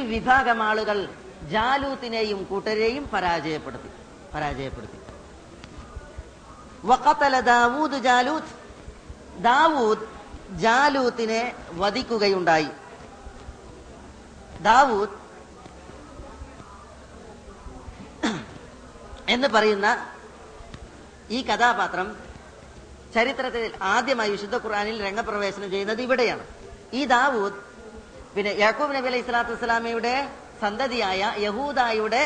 വിഭാഗം ആളുകൾ ജാലൂത്തിനെയും കൂട്ടരെയും പരാജയപ്പെടുത്തി പരാജയപ്പെടുത്തി. വക്കത്തല ദാവൂദ് ജാലൂത്ത് ദാവൂദ് ജാലൂത്തിനെ വധിക്കുകയുണ്ടായി. ദാവൂദ് എന്ന് പറയുന്ന ഈ കഥാപാത്രം ചരിത്രത്തിൽ ആദ്യമായി വിശുദ്ധ ഖുർആനിൽ രംഗപ്രവേശനം ചെയ്യുന്നത് ഇവിടെയാണ്. ഈ ദാവൂദ് പിന്നെ യാക്കൂബ് നബി അലൈഹി സ്വലാത്തു വസ്സലാമയുടെ സന്തതിയായ യഹൂദായുടെ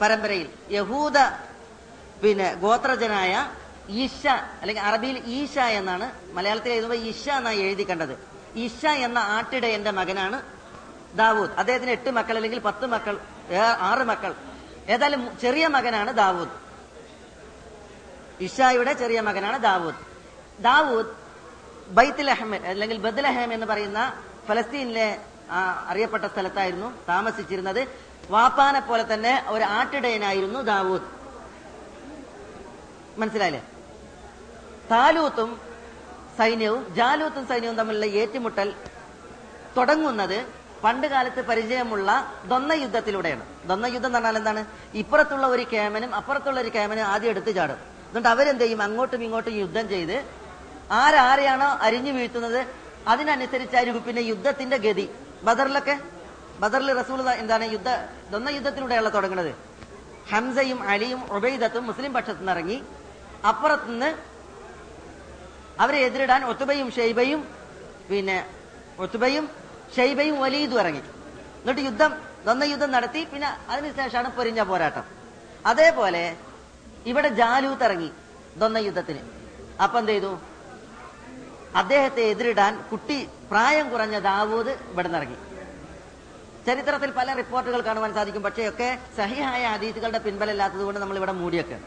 പരമ്പരയിൽ യഹൂദ പിന്നെ ഗോത്രജനായ ഈശ അല്ലെങ്കിൽ അറബിയിൽ ഈശ എന്നാണ് മലയാളത്തിൽ എഴുതുമ്പോൾ ഈശ എന്നാണ് എഴുതി കണ്ടത്. ഈശ എന്ന ആട്ടിടയന്റെ മകനാണ് ദാവൂദ്. അദ്ദേഹത്തിന് എട്ട് മക്കൾ അല്ലെങ്കിൽ പത്ത് മക്കൾ ആറ് മക്കൾ. ഏതായാലും ചെറിയ മകനാണ് ദാവൂദ്. ഇഷായുടെ ചെറിയ മകനാണ് ദാവൂദ്. ദാവൂദ് ബൈത്തുലഹം അല്ലെങ്കിൽ ബദ്ലഹം എന്ന് പറയുന്ന ഫലസ്തീനിലെ ആ, അറിയപ്പെട്ട സ്ഥലത്തായിരുന്നു താമസിച്ചിരുന്നത്. വാപ്പാനെ പോലെ തന്നെ ഒരു ആട്ടിടയനായിരുന്നു ദാവൂദ്. മനസ്സിലായില്ലേ? താലൂത്തും സൈന്യവും ജാലൂത്തും സൈന്യവും തമ്മിലുള്ള ഏറ്റുമുട്ടൽ തുടങ്ങുന്നത് പണ്ട് കാലത്ത് പരിചയമുള്ള ദൊന്ന യുദ്ധത്തിലൂടെയാണ് ദൊന്ന യുദ്ധം എന്ന് പറഞ്ഞാൽ എന്താണ്? ഇപ്പുറത്തുള്ള ഒരു കേമനും അപ്പുറത്തുള്ള ഒരു കേമനും ആദ്യം എടുത്തു ചാടും. എന്നിട്ട് അവരെന്ത് ചെയ്യും അങ്ങോട്ടും ഇങ്ങോട്ടും യുദ്ധം ചെയ്ത് ആരാരെയാണോ അരിഞ്ഞു വീഴ്ത്തുന്നത് അതിനനുസരിച്ചായിരിക്കും പിന്നെ യുദ്ധത്തിന്റെ ഗതി. ബദറിലൊക്കെ? ബദറിൽ റസൂൽ എന്താണ് യുദ്ധ ദൊന്ന യുദ്ധത്തിലൂടെയുള്ള തുടങ്ങുന്നത് ഹംസയും അലിയും ഉബൈദത്തും മുസ്ലിം പക്ഷത്തു നിന്ന് ഇറങ്ങി അപ്പുറത്തുനിന്ന് അവരെ എതിരിടാൻ ഒത്തുബയും ഷെയ്ബയും പിന്നെ ഒത്തുബയും ഷെയ്ബയും വലീദും ഇറങ്ങി. എന്നിട്ട് യുദ്ധം ദൊന്ന യുദ്ധം നടത്തി പിന്നെ അതിനുശേഷമാണ് പൊരിഞ്ഞ പോരാട്ടം. അതേപോലെ ഇവിടെ ജാലൂത്ത് ഇറങ്ങി ദൊന്ന യുദ്ധത്തിന്. അപ്പൊ എന്ത് ചെയ്തു? അദ്ദേഹത്തെ എതിരിടാൻ കുട്ടി പ്രായം കുറഞ്ഞ ദാവൂദ് ഇവിടെ നിറങ്ങി ചരിത്രത്തിൽ പല റിപ്പോർട്ടുകൾ കാണുവാൻ സാധിക്കും. പക്ഷേ ഒക്കെ സഹിഹായ അതീതികളുടെ പിൻബലമില്ലാത്തത് കൊണ്ട് നമ്മൾ ഇവിടെ മൂടിയൊക്കെ.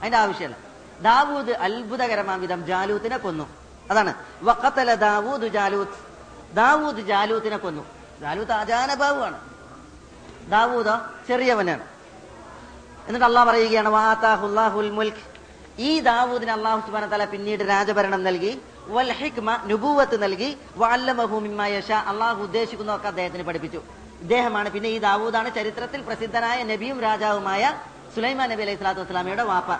അതിന്റെ ആവശ്യമല്ല. ദാവൂദ് അത്ഭുതകരമാം വിധം ജാലൂത്തിനെ കൊന്നു. അതാണ്. വക്കത്തല ദാവൂദ് ജാലൂത്ത്. ദാവൂദ് ജാലൂത്തിനെ കൊന്നു. ജാലൂത്ത് ആചാനഭാവുമാണ് ദാവൂദോ ചെറിയവനാണ്. എന്നിട്ട് അള്ളാഹ് പറയുകയാണ് വാത്താഹുല്ലാഹുൽ മുൽക്ക് ഈ ദാവൂദിന് അള്ളാഹു സുബാന തല പിന്നീട് രാജഭരണം നൽകി. വൽ ഹിക്മ നൽകി വല്ലമഹു മിമ്മ യശ. അള്ളാഹു ഉദ്ദേശിക്കുന്നതൊക്കെ അദ്ദേഹത്തിന് പഠിപ്പിച്ചു. ഇദ്ദേഹമാണ് പിന്നെ ഈ ദാവൂദാണ് ചരിത്രത്തിൽ പ്രസിദ്ധനായ നബിയും രാജാവുമായ സുലൈമാൻ നബി അലൈഹി സ്വലാത്തു വസ്സലാമയുടെ വാപ്പ.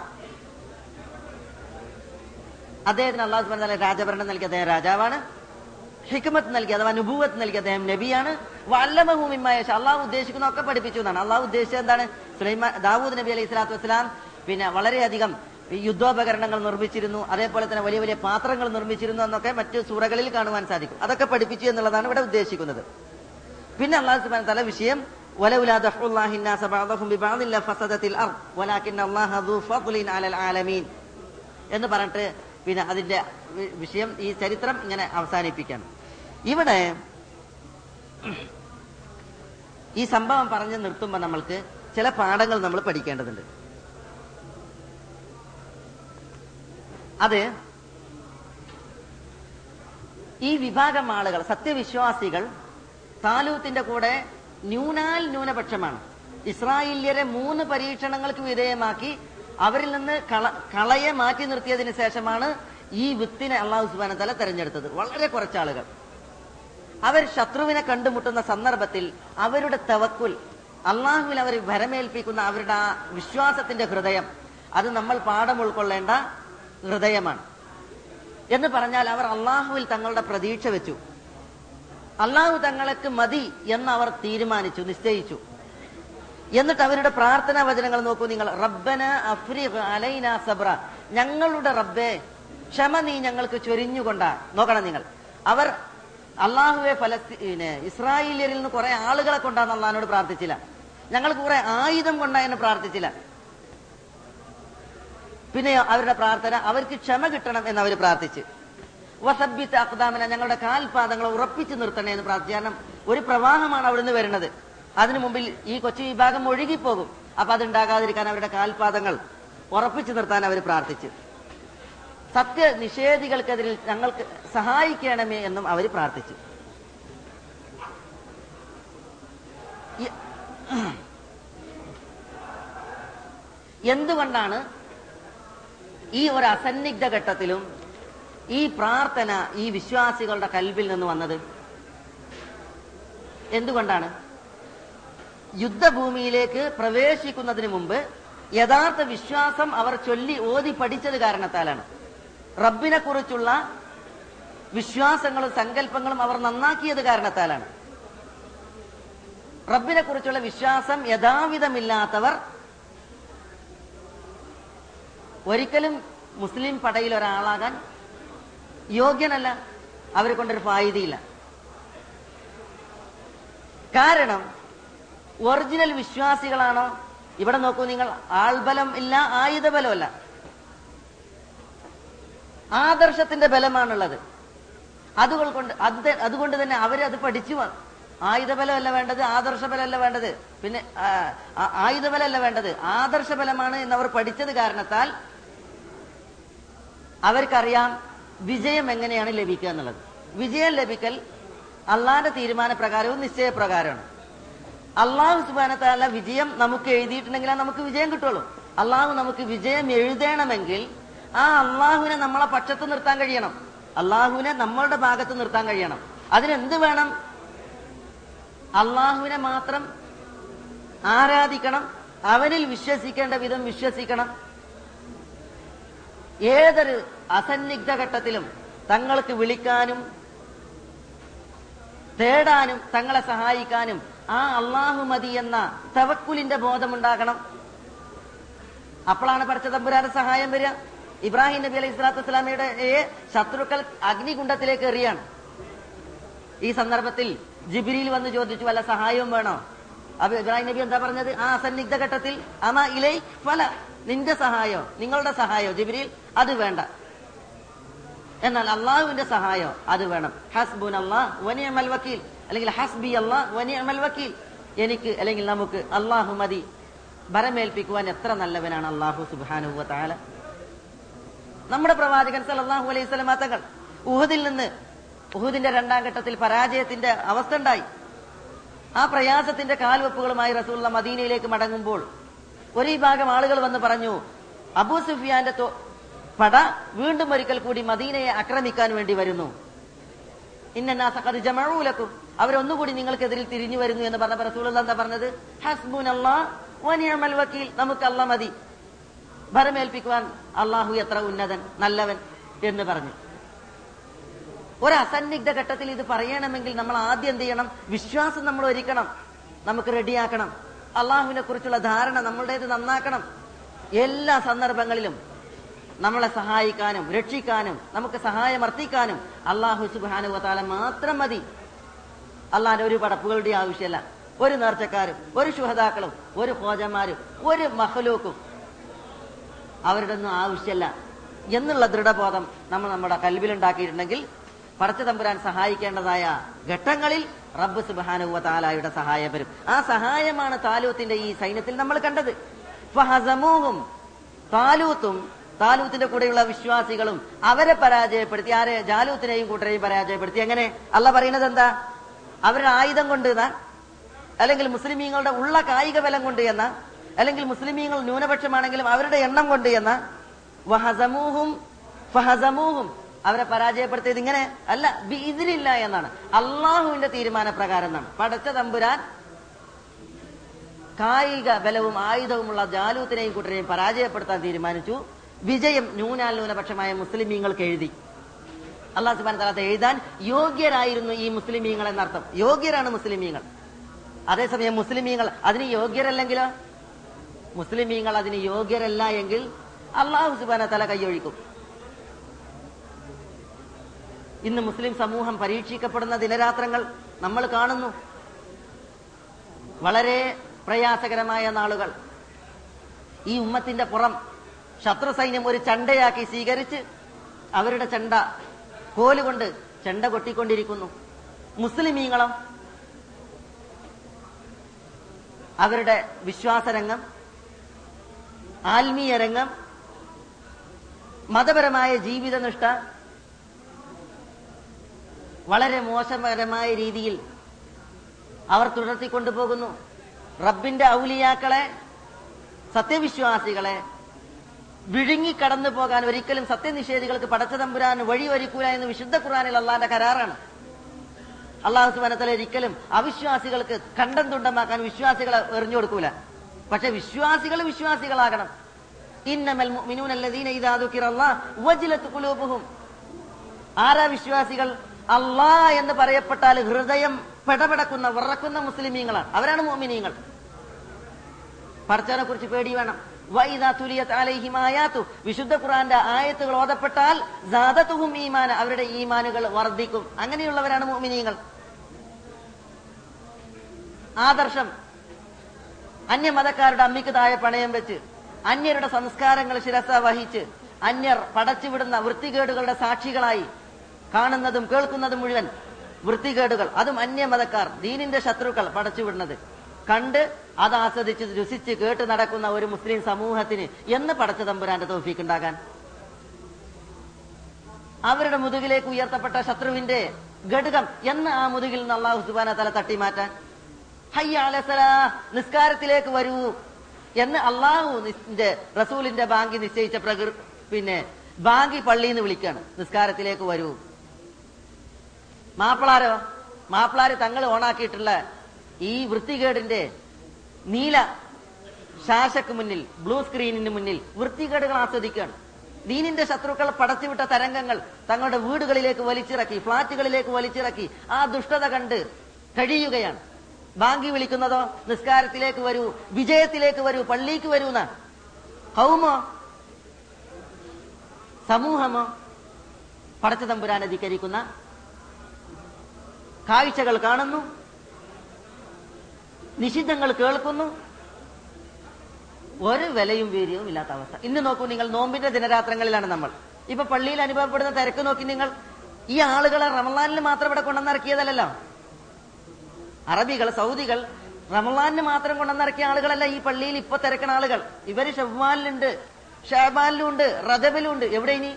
അദ്ദേഹത്തിന് അള്ളാഹു സുബാൻ രാജഭരണം നൽകിയ അദ്ദേഹം രാജാവാണ്. ഹിക്മത്ത് നൽകി അഥവാ നുബൂവത്ത് നൽകി അദ്ദേഹം നബിയാണ്. വല്ലമഹൂമിമായ അള്ളാഹു ഉദ്ദേശിക്കുന്നതൊക്കെ പഠിപ്പിച്ചു എന്നാണ്. അള്ളാഹു ഉദ്ദേശിച്ചത് എന്താണ്? സുലൈമാൻ ദാവൂദ് നബി അലൈഹി സ്വലാത്തു വസ്സലാം പിന്നെ വളരെയധികം യുദ്ധോപകരണങ്ങൾ നിർമ്മിച്ചിരുന്നു അതേപോലെ തന്നെ വലിയ വലിയ പാത്രങ്ങൾ നിർമ്മിച്ചിരുന്നു എന്നൊക്കെ മറ്റു സൂറകളിൽ കാണുവാൻ സാധിക്കും. അതൊക്കെ പഠിപ്പിച്ചു എന്നുള്ളതാണ് ഇവിടെ ഉദ്ദേശിക്കുന്നത്. പിന്നെ അള്ളാഹു വിഷയം എന്ന് പറഞ്ഞിട്ട് പിന്നെ അതിന്റെ വിഷയം ഈ ചരിത്രം ഇങ്ങനെ അവസാനിപ്പിക്കണം ഇവിടെ ഈ സംഭവം പറഞ്ഞു നിർത്തുമ്പോൾ നമ്മൾക്ക് ചില പാഠങ്ങൾ നമ്മൾ പഠിക്കേണ്ടതുണ്ട്. അത്. ഈ വിഭാഗം ആളുകൾ സത്യവിശ്വാസികൾ താലൂത്തിന്റെ കൂടെ ന്യൂനാൽ ന്യൂനപക്ഷമാണ്. ഇസ്രായേലിയരെ മൂന്ന് പരീക്ഷണങ്ങൾക്ക് വിധേയമാക്കി അവരിൽ നിന്ന് കള കളയെ മാറ്റി നിർത്തിയതിനു ശേഷമാണ് ഈ വിത്തിനെ അള്ളാഹു സുബാന തല തെരഞ്ഞെടുത്തത്. വളരെ കുറച്ചാളുകൾ അവർ ശത്രുവിനെ കണ്ടുമുട്ടുന്ന സന്ദർഭത്തിൽ അവരുടെ തവക്കുൽ അള്ളാഹുവിൽ അവർ ഭരമേൽപ്പിക്കുന്ന അവരുടെ ആ വിശ്വാസത്തിന്റെ ഹൃദയം അത് നമ്മൾ പാഠം ഉൾക്കൊള്ളേണ്ട ഹൃദയമാണ്. എന്ന് പറഞ്ഞാൽ അവർ അള്ളാഹുവിൽ തങ്ങളുടെ പ്രതീക്ഷ വെച്ചു. അള്ളാഹു തങ്ങൾക്ക് മതി എന്ന് അവർ തീരുമാനിച്ചു നിശ്ചയിച്ചു. എന്നിട്ട് അവരുടെ പ്രാർത്ഥനാ വചനങ്ങൾ നോക്കൂ നിങ്ങൾ. റബ്ബന അഫ്രീഖ് അലൈന സബ്ര. ഞങ്ങളുടെ റബ്ബെ ക്ഷമ നീ ഞങ്ങൾക്ക് ചൊരിഞ്ഞുകൊണ്ടാ നോക്കണം നിങ്ങൾ. അവർ അള്ളാഹുവെ ഫലസ്തീന് ഇസ്രായേലിയരിൽ നിന്ന് കുറെ ആളുകളെ കൊണ്ടാന്ന് അള്ളഹാനോട് പ്രാർത്ഥിച്ചില്ല. ഞങ്ങൾ കുറെ ആയുധം കൊണ്ടാ എന്ന് പ്രാർത്ഥിച്ചില്ല. പിന്നെ അവരുടെ പ്രാർത്ഥന അവർക്ക് ക്ഷമ കിട്ടണം എന്ന് അവർ പ്രാർത്ഥിച്ച്. വസബിത്ത് അക്താമിന ഞങ്ങളുടെ കാൽപാദങ്ങളെ ഉറപ്പിച്ചു നിർത്തണേ എന്ന് പ്രാർത്ഥിച്ചു. കാരണം ഒരു പ്രവാഹമാണ് അവിടുന്ന് വരുന്നത്. അതിനു മുമ്പിൽ ഈ കൊച്ചു വിഭാഗം ഒഴുകിപ്പോകും. അപ്പൊ അതുണ്ടാകാതിരിക്കാൻ അവരുടെ കാൽപാദങ്ങൾ ഉറപ്പിച്ചു നിർത്താൻ അവർ പ്രാർത്ഥിച്ചു. സത്യ നിഷേധികൾക്കെതിരിൽ ഞങ്ങൾക്ക് സഹായിക്കണമേ എന്നും അവർ പ്രാർത്ഥിച്ചു. എന്തുകൊണ്ടാണ് ഈ ഒരു അസന്നിഗ്ധ ഘട്ടത്തിലും ഈ പ്രാർത്ഥന ഈ വിശ്വാസികളുടെ കൽവിൽ നിന്ന് വന്നത്? എന്തുകൊണ്ടാണ്? യുദ്ധഭൂമിയിലേക്ക് പ്രവേശിക്കുന്നതിന് മുമ്പ് യഥാർത്ഥ വിശ്വാസം അവർ ചൊല്ലി ഓതി പഠിച്ചത് കാരണത്താലാണ്. റബ്ബിനെ കുറിച്ചുള്ള വിശ്വാസങ്ങളും സങ്കല്പങ്ങളും അവർ നന്നാക്കിയത് കാരണത്താലാണ്. റബ്ബിനെ കുറിച്ചുള്ള വിശ്വാസം യഥാവിധമില്ലാത്തവർ ഒരിക്കലും മുസ്ലിം പടയിൽ ഒരാളാകാൻ യോഗ്യനല്ല. അവരെ കൊണ്ടൊരു ഫായിദയില്ല. കാരണം ഒറിജിനൽ വിശ്വാസികളാണോ. ഇവിടെ നോക്കൂ നിങ്ങൾ ആൾബലം ഇല്ല ആയുധബലമല്ല. ആദർശത്തിന്റെ ബലമാണുള്ളത്. അതുകൊണ്ട് അത് അതുകൊണ്ട് തന്നെ അവരത് പഠിച്ചു ആയുധ ആയുധബലമല്ല വേണ്ടത് ആദർശബലമല്ല വേണ്ടത്. പിന്നെ ആയുധബലമല്ല വേണ്ടത്. ആദർശബലമാണ് എന്നവർ പഠിച്ചത് കാരണത്താൽ അവർക്കറിയാം വിജയം എങ്ങനെയാണ് ലഭിക്കുക എന്നുള്ളത്. വിജയം ലഭിക്കൽ അള്ളാന്റെ തീരുമാനപ്രകാരവും നിശ്ചയപ്രകാരമാണ്. അള്ളാഹു സുബാനത്താല വിജയം നമുക്ക് എഴുതിയിട്ടുണ്ടെങ്കിൽ നമുക്ക് വിജയം കിട്ടുള്ളൂ. അള്ളാഹു നമുക്ക് വിജയം എഴുതണമെങ്കിൽ ആ അള്ളാഹുവിനെ നമ്മളെ പക്ഷത്ത് നിർത്താൻ കഴിയണം. അള്ളാഹുവിനെ നമ്മളുടെ ഭാഗത്ത് നിർത്താൻ കഴിയണം. അതിനെന്ത് വേണം? അള്ളാഹുവിനെ മാത്രം ആരാധിക്കണം അവനിൽ വിശ്വസിക്കേണ്ട വിധം വിശ്വസിക്കണം. ഏതൊരു അസന്നിഗ്ധ ഘട്ടത്തിലും തങ്ങൾക്ക് വിളിക്കാനും തേടാനും തങ്ങളെ സഹായിക്കാനും ആ അള്ളാഹു മതി എന്ന തവക്കുലിന്റെ ബോധമുണ്ടാകണം. അപ്പോഴാണ് പഠിച്ച തമ്പുരാന്റെ സഹായം വരിക. ഇബ്രാഹിം നബി അലൈഹി സ്വലാത്തു വസ്സലാമയുടെ ശത്രുക്കൾ അഗ്നികുണ്ഡത്തിലേക്ക് എറിയാണ്. ഈ സന്ദർഭത്തിൽ ജിബിരിയിൽ വന്ന് ചോദിച്ചു വല്ല സഹായവും വേണോ? അപ്പൊ ഇബ്രാഹിം നബി എന്താ പറഞ്ഞത്? ആ അസന്നിഗ്ധ ഘട്ടത്തിൽ അമ ഇലൈ ഫല നിന്റെ സഹായോ? നിങ്ങളുടെ സഹായോ ജിബിരിയിൽ അത് വേണ്ട. എന്നാൽ അള്ളാഹുവിന്റെ സഹായം അത് വേണം. ഹസ്ബുൻ അള്ളാഹ് വനിയമൽ വക്കീൽ. അല്ലെങ്കിൽ ഹസ്ബി അള്ളാഹ് വനിയമൽ വക്കീൽ. എനിക്ക് അല്ലെങ്കിൽ നമുക്ക് അള്ളാഹു മതി. ഭരമേൽപ്പിക്കുവാൻ എത്ര നല്ലവനാണ് അള്ളാഹു സുബാനുവ താല നമ്മുടെ പ്രവാചകൻ സല്ലല്ലാഹു അലൈഹി സ്വലമാ തങ്ങൾ ഉഹദിൽ നിന്ന് ഉഹുദിന്റെ രണ്ടാം ഘട്ടത്തിൽ പരാജയത്തിന്റെ അവസ്ഥ ഉണ്ടായി. ആ പ്രയാസത്തിന്റെ കാൽവെപ്പുകളുമായി റസൂള്ള മദീനയിലേക്ക് മടങ്ങുമ്പോൾ ഒരു വിഭാഗം ആളുകൾ വന്ന് പറഞ്ഞു അബൂ സുഫിയാന്റെ പട വീണ്ടും ഒരിക്കൽ കൂടി മദീനയെ ആക്രമിക്കാൻ വേണ്ടി വരുന്നു. ഇന്നാസഖദ് ജമഴൂലക്കും അവരൊന്നുകൂടി നിങ്ങൾക്കെതിരിൽ തിരിഞ്ഞു വരുന്നു എന്ന് പറഞ്ഞ റസൂൽ എന്താ പറഞ്ഞത് ഹസ്ബുൻ വനിയമൽ വക്കീൽ. നമുക്ക് അല്ല മതി. ഭരമേൽപ്പിക്കുവാൻ അള്ളാഹു എത്ര ഉന്നതൻ നല്ലവൻ എന്ന് പറഞ്ഞു. ഒരു അസന്നിഗ്ധ ഘട്ടത്തിൽ ഇത് പറയണമെങ്കിൽ നമ്മൾ ആദ്യം എന്ത് ചെയ്യണം? വിശ്വാസം നമ്മൾ ഒരുക്കണം. നമുക്ക് റെഡിയാക്കണം. അള്ളാഹുവിനെ കുറിച്ചുള്ള ധാരണ നമ്മളുടേത് നന്നാക്കണം. എല്ലാ സന്ദർഭങ്ങളിലും നമ്മളെ സഹായിക്കാനും രക്ഷിക്കാനും നമുക്ക് സഹായം അർത്ഥിക്കാനും അള്ളാഹു സുബാനുവത്താല മാത്രം മതി. അള്ളാന്റെ ഒരു പടപ്പുകളുടെ ആവശ്യമല്ല ഒരു നേർച്ചക്കാരും ഒരു ശുഹതാക്കളും ഒരു ഹോജന്മാരും ഒരു മഹലൂക്കും അവരുടെ ഒന്നും ആവശ്യമല്ല എന്നുള്ള ദൃഢബോധം നമ്മൾ നമ്മുടെ കൽവിലുണ്ടാക്കിയിട്ടുണ്ടെങ്കിൽ പടച്ച തമ്പുരാൻ സഹായിക്കേണ്ടതായ ഘട്ടങ്ങളിൽ റബ്ബ് സുബാനുവ താലായുടെ സഹായം വരും. ആ സഹായമാണ് താലൂത്തിന്റെ ഈ സൈന്യത്തിൽ നമ്മൾ കണ്ടത്. താലൂത്തും താലൂത്തിന്റെ കൂടെയുള്ള വിശ്വാസികളും അവരെ പരാജയപ്പെടുത്തി ആരെ ജാലൂത്തിനെയും കൂട്ടരെയും പരാജയപ്പെടുത്തി. എങ്ങനെ? അല്ല പറയുന്നത് എന്താ അവരുടെ ആയുധം കൊണ്ട് എന്നാ? അല്ലെങ്കിൽ മുസ്ലിമീങ്ങളുടെ ഉള്ള കായിക ബലം കൊണ്ട് എന്ന? അല്ലെങ്കിൽ മുസ്ലിമീങ്ങൾ ന്യൂനപക്ഷമാണെങ്കിലും അവരുടെ എണ്ണം കൊണ്ട് എന്ന? വഹസമൂഹും ഫഹസമൂഹും അവരെ പരാജയപ്പെടുത്തിയത് ഇങ്ങനെ? അല്ല ഇതിലില്ല എന്നാണ്. അള്ളാഹുവിന്റെ തീരുമാനപ്രകാരം എന്നാണ്. പടച്ച തമ്പുരാൻ കായിക ബലവും ആയുധവുമുള്ള ജാലൂത്തിനെയും കൂട്ടരെയും പരാജയപ്പെടുത്താൻ തീരുമാനിച്ചു. വിജയം ന്യൂനാൽ ന്യൂനപക്ഷമായ മുസ്ലിമീങ്ങൾക്ക് എഴുതി. അള്ളാഹു സുബാൻ തലാത്ത എഴുതാൻ യോഗ്യരായിരുന്നു ഈ മുസ്ലിമീങ്ങൾ എന്നർത്ഥം. യോഗ്യരാണ് മുസ്ലിമീങ്ങൾ. അതേസമയം മുസ്ലിമീങ്ങൾ അതിന് യോഗ്യരല്ലെങ്കിലോ? മുസ്ലിമീങ്ങൾ അതിന് യോഗ്യരല്ല എങ്കിൽ അള്ളാഹു സുബാന തല കൈയൊഴിക്കും. ഇന്ന് മുസ്ലിം സമൂഹം പരീക്ഷിക്കപ്പെടുന്ന ദിനരാത്രങ്ങൾ നമ്മൾ കാണുന്നു. വളരെ പ്രയാസകരമായ നാളുകൾ. ഈ ഉമ്മത്തിന്റെ പുറം ശത്രു സൈന്യം ഒരു ചണ്ടയാക്കി സ്വീകരിച്ച് അവരുടെ ചണ്ട കോലുകൊണ്ട് ചെണ്ട കൊട്ടിക്കൊണ്ടിരിക്കുന്നു. മുസ്ലിമീങ്ങളും? അവരുടെ വിശ്വാസരംഗം ആത്മീയ രംഗം മതപരമായ ജീവിതനിഷ്ഠ വളരെ മോശപരമായ രീതിയിൽ അവർ തുടർത്തിക്കൊണ്ടുപോകുന്നു. റബ്ബിന്റെ ഔലിയാക്കളെ സത്യവിശ്വാസികളെ വിഴുങ്ങി കടന്നു പോകാൻ ഒരിക്കലും സത്യനിഷേധികൾക്ക് പടച്ചതമ്പുരാൻ വഴി ഒരുക്കൂല എന്ന് വിശുദ്ധ ഖുറാനിൽ അള്ളാന്റെ കരാറാണ്. അള്ളാഹു സുബാനത്തല ഒരിക്കലും അവിശ്വാസികൾക്ക് കണ്ടം തുണ്ടമാക്കാൻ വിശ്വാസികളെ എറിഞ്ഞു കൊടുക്കൂല. പക്ഷെ വിശ്വാസികൾ വിശ്വാസികളാകണം. ഇന്നമൽ മുഅ്മിനൂന അല്ലദീന ഇദാ ദുകിറല്ലാഹ് വജിലത് ഖുലൂബുഹും. ആരാ വിശ്വാസികൾ? അള്ളാ എന്ന് പറയപ്പെട്ടാൽ ഹൃദയം പെടപെടക്കുന്ന വിറക്കുന്ന മുസ്ലിമീങ്ങളാണ്. അവരാണ് മോമിനീങ്ങൾ പടച്ചവനെ കുറിച്ച് പേടി വേണം. വിശുദ്ധ ഖുറാന്റെ ആയത്തുകൾ ഓതപ്പെട്ടാൽ ഈമാന അവരുടെ ഈമാനുകൾ വർദ്ധിക്കും. അങ്ങനെയുള്ളവരാണ് മോമിനീങ്ങൾ ആദർശം. അന്യമതക്കാരുടെ അമ്മിക്ക് താഴെ പണയം വെച്ച് അന്യരുടെ സംസ്കാരങ്ങൾ ശിരസ വഹിച്ച് അന്യർ പടച്ചുവിടുന്ന വൃത്തികേടുകളുടെ സാക്ഷികളായി കാണുന്നതും കേൾക്കുന്നതും മുഴുവൻ വൃത്തികേടുകൾ. അതും അന്യ മതക്കാർ ദീനിന്റെ ശത്രുക്കൾ പടച്ചുവിടുന്നത്. കണ്ട് അത് ആസ്വദിച്ച് രുസിച്ച് കേട്ട് നടക്കുന്ന ഒരു മുസ്ലിം സമൂഹത്തിന് എന്ന് പടച്ച തമ്പുരാന്റെ തോഫീക്ക് ഉണ്ടാകാൻ. അവരുടെ മുതുകിലേക്ക് ഉയർത്തപ്പെട്ട ശത്രുവിന്റെ ഘടകം എന്ന് ആ മുതുകിൽ നിന്ന് അള്ളാഹു സുബാന തല തട്ടി മാറ്റാൻ ഹയ്യാലസലാ നിസ്കാരത്തിലേക്ക് വരൂ എന്ന് അള്ളാഹു റസൂലിന്റെ ബാങ്കി നിശ്ചയിച്ച പ്രകൃ പിന്നെ ബാങ്കി പള്ളി എന്ന് വിളിക്കാണ്. നിസ്കാരത്തിലേക്ക് വരൂ. മാപ്പിളാരോ? മാപ്പിളാര് തങ്ങൾ ഓണാക്കിയിട്ടുള്ള ഈ വൃത്തികേടിന്റെ നീല ശാശക്ക് മുന്നിൽ ബ്ലൂ സ്ക്രീനിന് മുന്നിൽ വൃത്തികേടുകൾ ആസ്വദിക്കുകയാണ്. ദീനിന്റെ ശത്രുക്കൾ പടച്ചുവിട്ട തരംഗങ്ങൾ തങ്ങളുടെ വീടുകളിലേക്ക് വലിച്ചിറക്കി ഫ്ളാറ്റുകളിലേക്ക് വലിച്ചിറക്കി ആ ദുഷ്ടത കണ്ട് കഴിയുകയാണ്. ബാങ്കി വിളിക്കുന്നതോ നിസ്കാരത്തിലേക്ക് വരൂ വിജയത്തിലേക്ക് വരൂ പള്ളിക്ക് വരൂ എന്നാ കൗമോ? സമൂഹമോ? പടച്ചതമ്പുരാൻ അധികരിക്കുന്ന കാഴ്ചകൾ കാണുന്നു. നിഷിദ്ധങ്ങൾ കേൾക്കുന്നു. ഒരു വിലയും വീര്യവും ഇല്ലാത്ത അവസ്ഥ. ഇന്ന് നോക്കൂ നിങ്ങൾ നോമ്പിന്റെ ദിനരാത്രങ്ങളിലാണ് നമ്മൾ. ഇപ്പൊ പള്ളിയിൽ അനുഭവപ്പെടുന്ന തിരക്ക് നോക്കി നിങ്ങൾ ഈ ആളുകളെ റമലാനിൽ മാത്രം ഇവിടെ കൊണ്ടുവന്നിറക്കിയതല്ലോ അറബികൾ സൗദികൾ റമലാനിന് മാത്രം കൊണ്ടുവന്നിറക്കിയ ആളുകളല്ല ഈ പള്ളിയിൽ ഇപ്പൊ തിരക്കണ ആളുകൾ. ഇവർ ഷവ്വാലിലുണ്ട് ഷാബാലിലും ഉണ്ട് റജബിലും ഉണ്ട് എവിടെ ഇനി?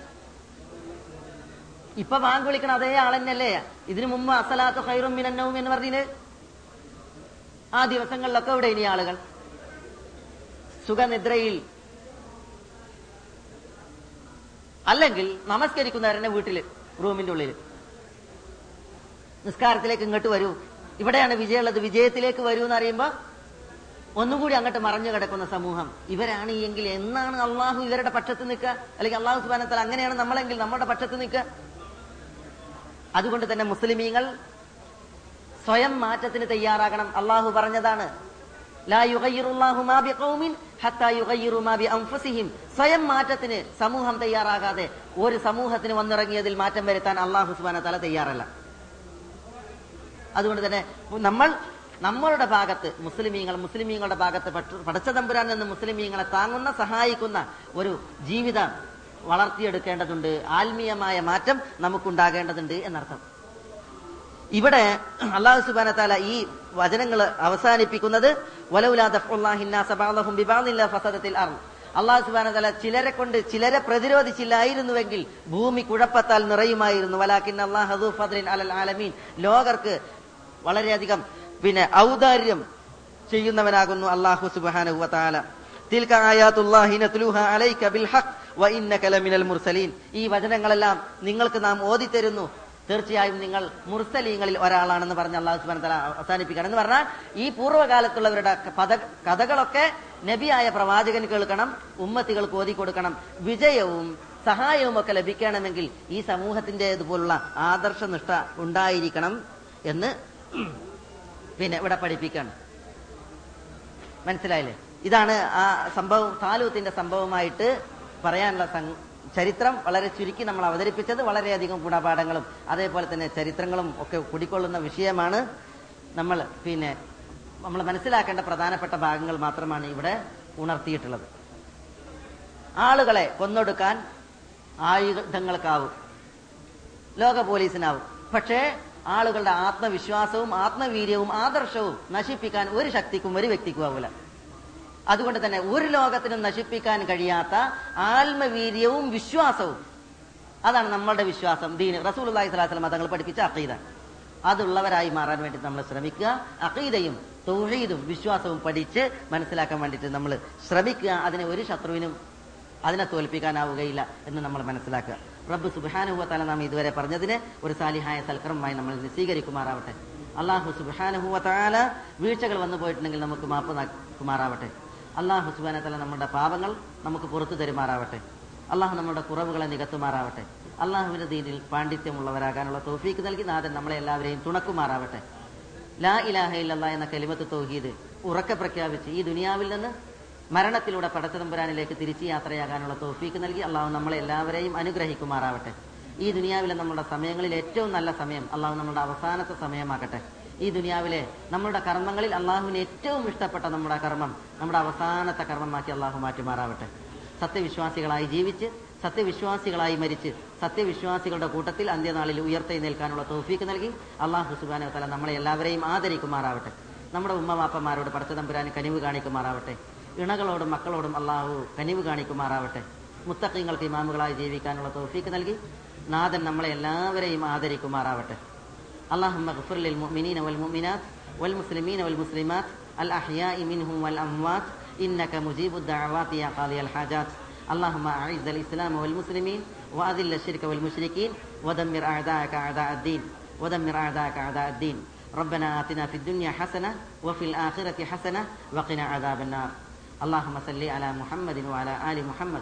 ഇപ്പൊ ബാങ്ക് വിളിക്കണ അതേ ആളെന്നല്ലേ? ഇതിനു മുമ്പ് അസലാത്ത് ഹൈറും മിനന്നവും എന്ന് പറഞ്ഞിന് ആ ദിവസങ്ങളിലൊക്കെ ഇവിടെ ഇനി ആളുകൾ. സുഖനിദ്രയിൽ അല്ലെങ്കിൽ നമസ്കരിക്കുന്നവരെന്നെ വീട്ടിൽ റൂമിന്റെ ഉള്ളിൽ നിസ്കാരത്തിലേക്ക് ഇങ്ങോട്ട് വരൂ. ഇവിടെയാണ് വിജയമുള്ളത്. വിജയത്തിലേക്ക് വരൂ എന്ന് അറിയുമ്പോ ഒന്നുകൂടി അങ്ങോട്ട് മറഞ്ഞു കിടക്കുന്ന സമൂഹം. ഇവരാണ് എങ്കിൽ എന്നാണ് അള്ളാഹു ഇവരുടെ പക്ഷത്ത് നിൽക്കുക? അല്ലെങ്കിൽ അള്ളാഹു സുബാനത്തല അങ്ങനെയാണ് നമ്മളെങ്കിൽ നമ്മുടെ പക്ഷത്ത് നിൽക്കുക? അതുകൊണ്ട് തന്നെ മുസ്ലിമീങ്ങൾ സ്വയം മാറ്റത്തിന് തയ്യാറാകണം. അള്ളാഹു പറഞ്ഞതാണ് സ്വയം മാറ്റത്തിന് സമൂഹം തയ്യാറാകാതെ ഒരു സമൂഹത്തിന് വന്നിറങ്ങിയതിൽ മാറ്റം വരുത്താൻ അള്ളാഹു സുബാന തല തയ്യാറല്ല. അതുകൊണ്ട് തന്നെ നമ്മൾ നമ്മളുടെ ഭാഗത്ത് മുസ്ലിമീങ്ങൾ മുസ്ലിമീങ്ങളുടെ ഭാഗത്ത് പട- പടച്ച തമ്പുരാൻ നിന്ന് മുസ്ലിമീങ്ങളെ താങ്ങുന്ന സഹായിക്കുന്ന ഒരു ജീവിതം വളർത്തിയെടുക്കേണ്ടതുണ്ട്. ആത്മീയമായ മാറ്റം നമുക്കുണ്ടാകേണ്ടതുണ്ട് എന്നർത്ഥം. ഇവിടെ അള്ളാഹു സുബാന താല ഈ വചനങ്ങൾ അവസാനിപ്പിക്കുന്നത് അള്ളാഹു സുബാന താല ചിലരെ കൊണ്ട് ചിലരെ പ്രതിരോധിച്ചില്ലായിരുന്നുവെങ്കിൽ ഭൂമി കുഴപ്പത്താൽ നിറയുമായിരുന്നു. വലാഖിൻ അള്ളാഹു അലൽ ആലമീൻ. ലോകർക്ക് വളരെയധികം പിന്നെ ഔദാര്യം ചെയ്യുന്നവനാകുന്നു അള്ളാഹു സുബാന തിൽക്ക ആയാത്തുല്ലാഹിന തുലുഹ ബിൽ ഹഖ് വ ഇന്നക ലമിനൽ മുർസലീൻ. ഈ വചനങ്ങളെല്ലാം നിങ്ങൾക്ക് നാം ഓതിത്തരുന്നു. തീർച്ചയായും നിങ്ങൾ മുർസലീങ്ങളിൽ ഒരാളാണെന്ന് പറഞ്ഞ് അള്ളാഹു സുബാൻ തല അവസാനിപ്പിക്കണം എന്ന് പറഞ്ഞാൽ ഈ പൂർവകാലത്തുള്ളവരുടെ പദ കഥകളൊക്കെ നബിയായ പ്രവാചകൻ കേൾക്കണം ഉമ്മത്തികൾക്ക് ഓതി കൊടുക്കണം. വിജയവും സഹായവും ഒക്കെ ലഭിക്കണമെങ്കിൽ ഈ സമൂഹത്തിന്റെ ഇതുപോലുള്ള ആദർശനിഷ്ഠ ഉണ്ടായിരിക്കണം എന്ന് പിന്നെ ഇവിടെ പഠിപ്പിക്കണം. മനസ്സിലായില്ലേ? ഇതാണ് ആ സംഭവം താലൂത്തിന്റെ സംഭവമായിട്ട് പറയാനുള്ള ചരിത്രം വളരെ ചുരുക്കി നമ്മൾ അവതരിപ്പിച്ചത് വളരെയധികം ഗുണപാഠങ്ങളും അതേപോലെ തന്നെ ചരിത്രങ്ങളും ഒക്കെ കുടിക്കൊള്ളുന്ന വിഷയമാണ് നമ്മൾ പിന്നെ നമ്മൾ മനസ്സിലാക്കേണ്ട പ്രധാനപ്പെട്ട ഭാഗങ്ങൾ മാത്രമാണ് ഇവിടെ ഉണർത്തിയിട്ടുള്ളത്. ആളുകളെ കൊന്നൊടുക്കാൻ ആയുധങ്ങൾക്കാവും ലോക പോലീസിനാവും. പക്ഷേ ആളുകളുടെ ആത്മവിശ്വാസവും ആത്മവീര്യവും ആദർശവും നശിപ്പിക്കാൻ ഒരു ശക്തിക്കും ഒരു വ്യക്തിക്കും ആവില്ല അതുകൊണ്ട് തന്നെ ഒരു ലോകത്തിനും നശിപ്പിക്കാൻ കഴിയാത്ത ആത്മവീര്യവും വിശ്വാസവും. അതാണ് നമ്മളുടെ വിശ്വാസം ദീന്. റസൂൽ അള്ളാഹി സ്വലാസ്ലം തങ്ങൾ പഠിപ്പിച്ച അഖീദ. അതുള്ളവരായി മാറാൻ വേണ്ടി നമ്മൾ ശ്രമിക്കുക. അഖീദയും തൗഹീദും വിശ്വാസവും പഠിച്ച് മനസ്സിലാക്കാൻ വേണ്ടിയിട്ട് നമ്മൾ ശ്രമിക്കുക. അതിനെ ഒരു ശത്രുവിനും അതിനെ തോൽപ്പിക്കാനാവുകയില്ല എന്ന് നമ്മൾ മനസ്സിലാക്കുക. റബ്ബ് സുബാനുഹുവത്താല നാം ഇതുവരെ പറഞ്ഞതിന് ഒരു സാലിഹായ സൽക്കരമായി നമ്മൾ സ്വീകരിക്കുമാറാവട്ടെ. അള്ളാഹു സുബാനുഹുവത്താല വീഴ്ചകൾ വന്നു പോയിട്ടുണ്ടെങ്കിൽ നമുക്ക് മാപ്പ് നാക്കുമാറാവട്ടെ അള്ളാഹു സുബാനത്തല നമ്മുടെ പാപങ്ങൾ നമുക്ക് പുറത്തു തരുമാറാവട്ടെ. അള്ളാഹു നമ്മുടെ കുറവുകളെ നികത്തുമാറാവട്ടെ. അള്ളാഹുവിന്റെ ദീനിൽ പാണ്ഡിത്യമുള്ളവരാകാനുള്ള തോഫീക്ക് നൽകി നാഥൻ നമ്മളെ എല്ലാവരെയും തുണക്കുമാറാവട്ടെ. ലാ ഇലാഹ ഇല്ലല്ലാ എന്ന കലിമത്ത് തോഹീദ് ഉറക്കെ പ്രഖ്യാപിച്ച് ഈ ദുനിയാവിൽ നിന്ന് മരണത്തിലൂടെ പടച്ചതമ്പുരാനിലേക്ക് തിരിച്ചു യാത്രയാകാനുള്ള തോഫീക്ക് നൽകി അള്ളാഹു നമ്മളെ എല്ലാവരെയും അനുഗ്രഹിക്കുമാറാവട്ടെ. ഈ ദുനിയാവിലെ നമ്മുടെ സമയങ്ങളിൽ ഏറ്റവും നല്ല സമയം അള്ളാഹു നമ്മുടെ അവസാനത്തെ സമയമാക്കട്ടെ ഈ ദുനിയാവിലെ നമ്മുടെ കർമ്മങ്ങളിൽ അള്ളാഹുവിന് ഏറ്റവും ഇഷ്ടപ്പെട്ട നമ്മുടെ കർമ്മം നമ്മുടെ അവസാനത്തെ കർമ്മമാക്കി അള്ളാഹു മാറ്റിമാറാവട്ടെ. സത്യവിശ്വാസികളായി ജീവിച്ച് സത്യവിശ്വാസികളായി മരിച്ച് സത്യവിശ്വാസികളുടെ കൂട്ടത്തിൽ അന്ത്യനാളിൽ ഉയർത്തെഴുന്നേൽക്കാനുള്ള തോഫീക്ക് നൽകി അള്ളാഹു സുബാന തല നമ്മളെ എല്ലാവരെയും ആദരിക്കുമാറാവട്ടെ. നമ്മുടെ ഉമ്മമാപ്പന്മാരോട് പടച്ചതമ്പുരാൻ കനിവ് കാണിക്കുമാറാവട്ടെ. ഇണകളോടും മക്കളോടും അള്ളാഹു കനിവ് കാണിക്കുമാറാവട്ടെ. മുത്തക്കിങ്ങൾക്ക് ഇമാമുകളായി ജീവിക്കാനുള്ള തോഫീക്ക് നൽകി നാഥൻ നമ്മളെ എല്ലാവരെയും ആദരിക്കുമാറാവട്ടെ. اللهم اغفر للمؤمنين والمؤمنات والمسلمين والمسلمات الأحياء منهم والأموات إنك مجيب الدعوات يا قاضي الحاجات. اللهم أعز الإسلام والمسلمين وأذل الشرك والمشركين ودمر أعداءك أعداء الدين. ودمر أعداءك أعداء الدين. ربنا آتنا في الدنيا حسنة وفي الآخرة حسنة وقنا عذاب النار. اللهم صل على محمد وعلى آل محمد